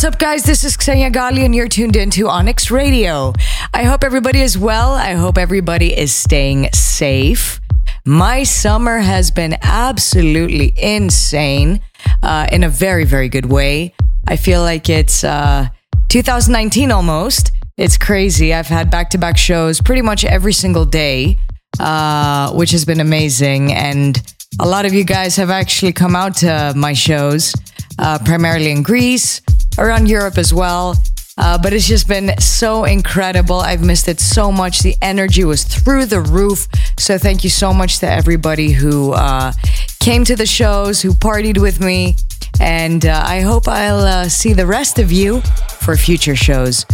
What's up, guys? This is Xenia Ghali, and you're tuned into Onyx Radio. I hope everybody is well. I hope everybody is staying safe. My summer has been absolutely insane uh, in a very, very good way. I feel like it's uh, 2019 almost. It's crazy. I've had back to back shows pretty much every single day, uh, which has been amazing. And a lot of you guys have actually come out to my shows, uh, primarily in Greece, around Europe as well. Uh, but it's just been so incredible. I've missed it so much. The energy was through the roof. So thank you so much to everybody who uh, came to the shows, who partied with me. And uh, I hope I'll uh, see the rest of you for future shows.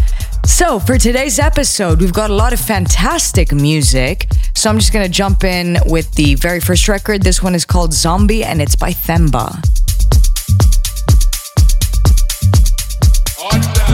So, for today's episode, we've got a lot of fantastic music. So, I'm just going to jump in with the very first record. This one is called Zombie and it's by Themba. on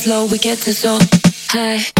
Lights low, we get to so high.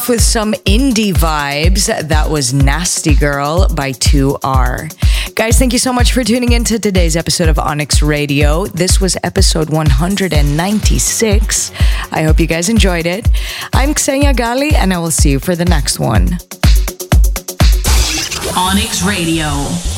off with some indie vibes. That was Nasty Girl by 2R. Guys, thank you so much for tuning in to today's episode of Onyx Radio. This was episode 196. I hope you guys enjoyed it. I'm Xenia Ghali, and I will see you for the next one. Onyx Radio.